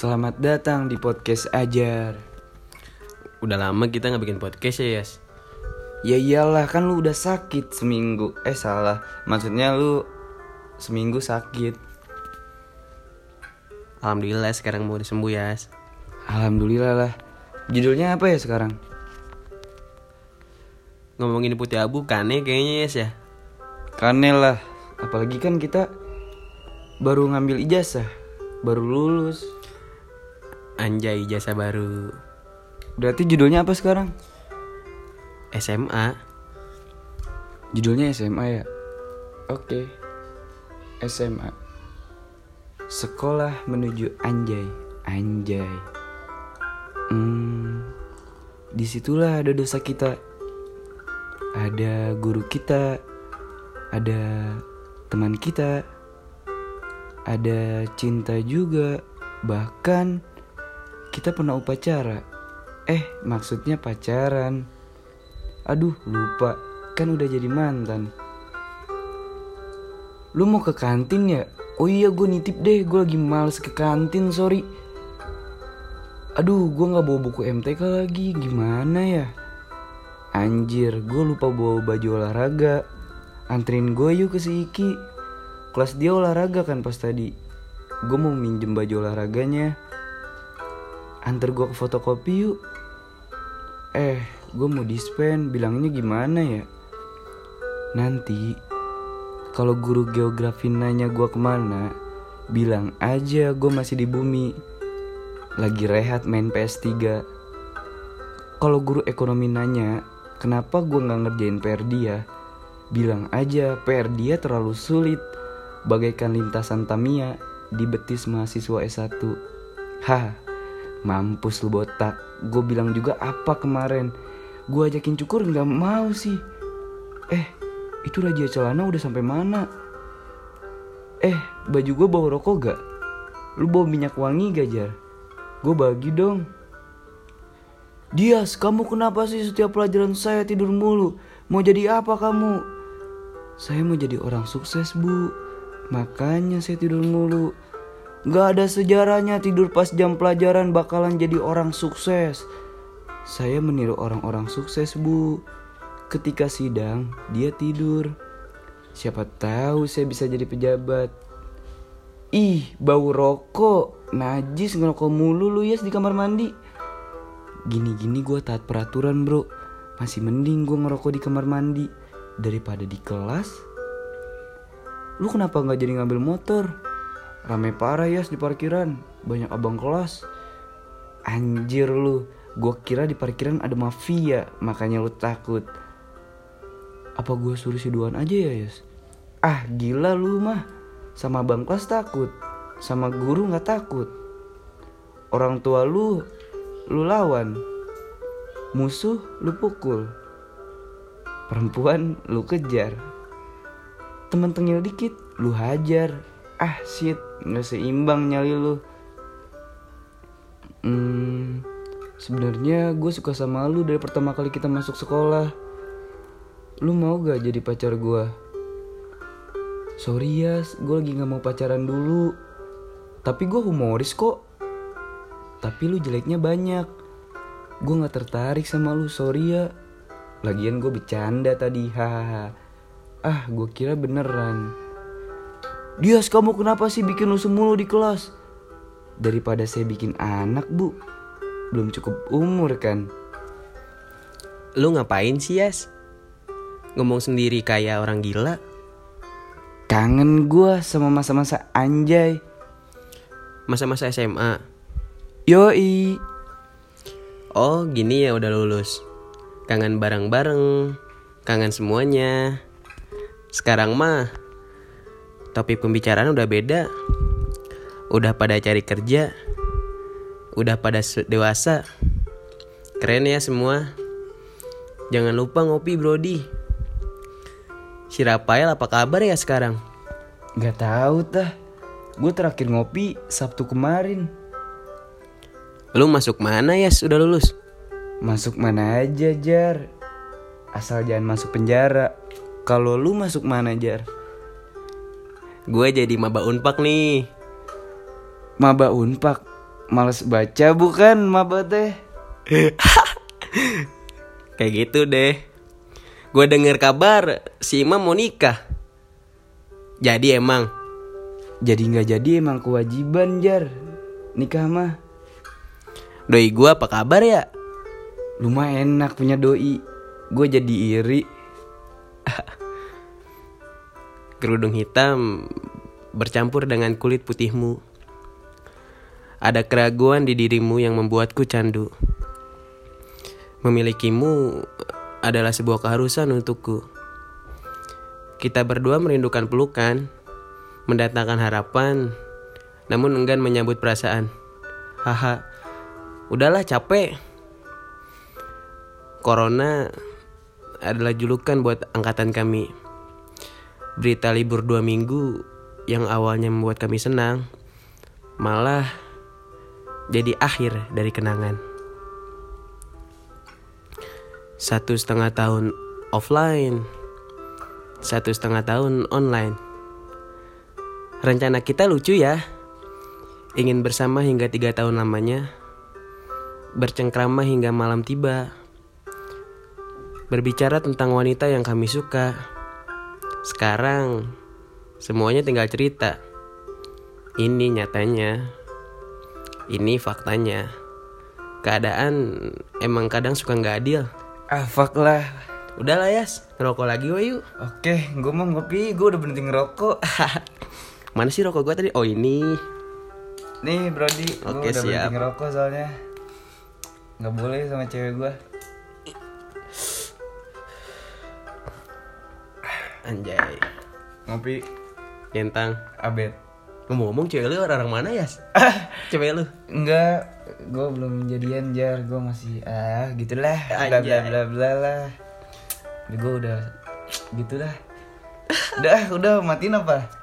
Selamat datang di podcast Ajar. Udah lama kita nggak bikin podcast ya, Yas. Ya iyalah kan lu udah sakit seminggu. Eh salah, maksudnya lu seminggu sakit. Alhamdulillah sekarang mau sembuh, Yas. Alhamdulillah lah. Judulnya apa ya sekarang? Ngomongin putih abu kane kayaknya, Yas ya. Kanel lah. Apalagi kan kita baru ngambil ijazah, baru lulus. Anjay jasa baru Berarti judulnya apa sekarang? SMA. Judulnya SMA ya? Oke. SMA. Sekolah menuju anjay. Anjay. Hmm. Di situlah ada dosa kita. Ada guru kita. Ada teman kita. Ada cinta juga. Bahkan kita pernah upacara. Eh, maksudnya pacaran. Aduh, lupa. Kan udah jadi mantan. Lu mau ke kantin ya? Oh iya, gue nitip deh. Gue lagi males ke kantin, sorry. Aduh, gue gak bawa buku MTK lagi. Gimana ya? Anjir, gue lupa bawa baju olahraga. Anterin gue yuk ke si Iki. Kelas dia olahraga kan pas tadi. Gue mau minjem baju olahraganya. Antar gue ke fotokopi yuk. Eh, gue mau dispen, bilangnya gimana ya? Nanti, kalau guru geografi nanya gue ke mana, bilang aja gue masih di bumi. Lagi rehat main PS3. Kalau guru ekonomi nanya, kenapa gue gak ngerjain PR dia? Bilang aja PR dia terlalu sulit, bagaikan lintasan Tamiya di betis mahasiswa S1. Hah, mampus lu botak. Gue bilang juga apa kemarin? Gue ajakin cukur nggak mau sih. Eh, itu raja celana udah sampai mana? Eh, baju gue bawa rokok gak? Lu bawa minyak wangi gak, Jar? Gue bagi dong. Dias, kamu kenapa sih setiap pelajaran saya tidur mulu? Mau jadi apa kamu? Saya mau jadi orang sukses, Bu. Makanya saya tidur mulu. Gak ada sejarahnya tidur pas jam pelajaran bakalan jadi orang sukses. Saya meniru orang-orang sukses, Bu. Ketika sidang, dia tidur. Siapa tahu saya bisa jadi pejabat. Ih, bau rokok. Najis ngerokok mulu lu yes di kamar mandi. Gini-gini gue taat peraturan bro. Masih mending gue ngerokok di kamar mandi daripada di kelas. Lu kenapa nggak jadi ngambil motor? Rame parah ya di parkiran. Banyak abang kelas. Anjir lu. Gue kira di parkiran ada mafia. Makanya lu takut. Apa gue suruh si Duan aja ya Yas? Ah gila lu mah. Sama abang kelas takut. Sama guru nggak takut. Orang tua lu, lu lawan. Musuh lu pukul. Perempuan lu kejar. Temen tengil dikit, lu hajar. Ah shit, nggak seimbang nyali lu. Hmm, sebenarnya gue suka sama lu dari pertama kali kita masuk sekolah. Lu mau gak jadi pacar gue? Sorry ya, gue lagi gak mau pacaran dulu. Tapi gue humoris kok. Tapi lu jeleknya banyak. Gue gak tertarik sama lu, sorry ya. Lagian gue bercanda tadi, hahaha. Ah, gue kira beneran. Dias, kamu kenapa sih bikin lu semulu di kelas? Daripada saya bikin anak, bu. Belum cukup umur kan? Lu ngapain sih, Yas? Ngomong sendiri kayak orang gila. Kangen gue sama masa-masa anjay. Masa-masa SMA. Yoi. Oh, gini ya udah lulus. Kangen bareng-bareng. Kangen semuanya. Sekarang mah topik pembicaraan udah beda. Udah pada cari kerja. Udah pada dewasa. Keren ya semua. Jangan lupa ngopi, Brody. Si Rafael apa kabar ya sekarang? Gak tahu tah. Gue terakhir ngopi Sabtu kemarin. Lu masuk mana ya sudah lulus? Masuk mana aja, Jar. Asal jangan masuk penjara. Kalau lu masuk mana, Jar? Gue jadi maba unpak nih. Maba Unpak. males baca bukan maba teh? Kayak gitu deh. Gue denger kabar si Imam mau nikah. Jadi emang Jadi nggak jadi emang kewajiban jar nikah mah. doi gue apa kabar ya? Lu mah enak punya doi. Gue jadi iri. Kerudung hitam bercampur dengan kulit putihmu. Ada keraguan di dirimu yang membuatku candu. Memilikimu adalah sebuah keharusan untukku. Kita berdua merindukan pelukan, mendatangkan harapan, namun enggan menyambut perasaan. Haha, udahlah capek. Corona adalah julukan buat angkatan kami. Berita libur dua minggu yang awalnya membuat kami senang, malah jadi akhir dari kenangan. Satu setengah tahun offline, satu setengah tahun online. Rencana kita lucu ya, ingin bersama hingga tiga tahun lamanya, bercengkrama hingga malam tiba, berbicara tentang wanita yang kami suka. Sekarang semuanya tinggal cerita. Ini nyatanya, ini faktanya. Keadaan emang kadang suka nggak adil. Ah fuck lah. Udahlah Yas, ngerokok lagi wah yuk. Oke, gue mau ngopi. Gue udah berhenti ngerokok. Mana sih rokok gue tadi? Oh ini. Nih Brody, gue Oke, udah siap. berhenti ngerokok soalnya. Nggak boleh sama cewek gue. Anjay. Ngopi Centang. abet. Ngomong-ngomong cewek lu orang mana Yas? cewek lu? Enggak, gue belum jadian jar. Gue masih ah gitulah. Bla bla bla bla lah. Gue udah gitulah. udah, udah matiin apa?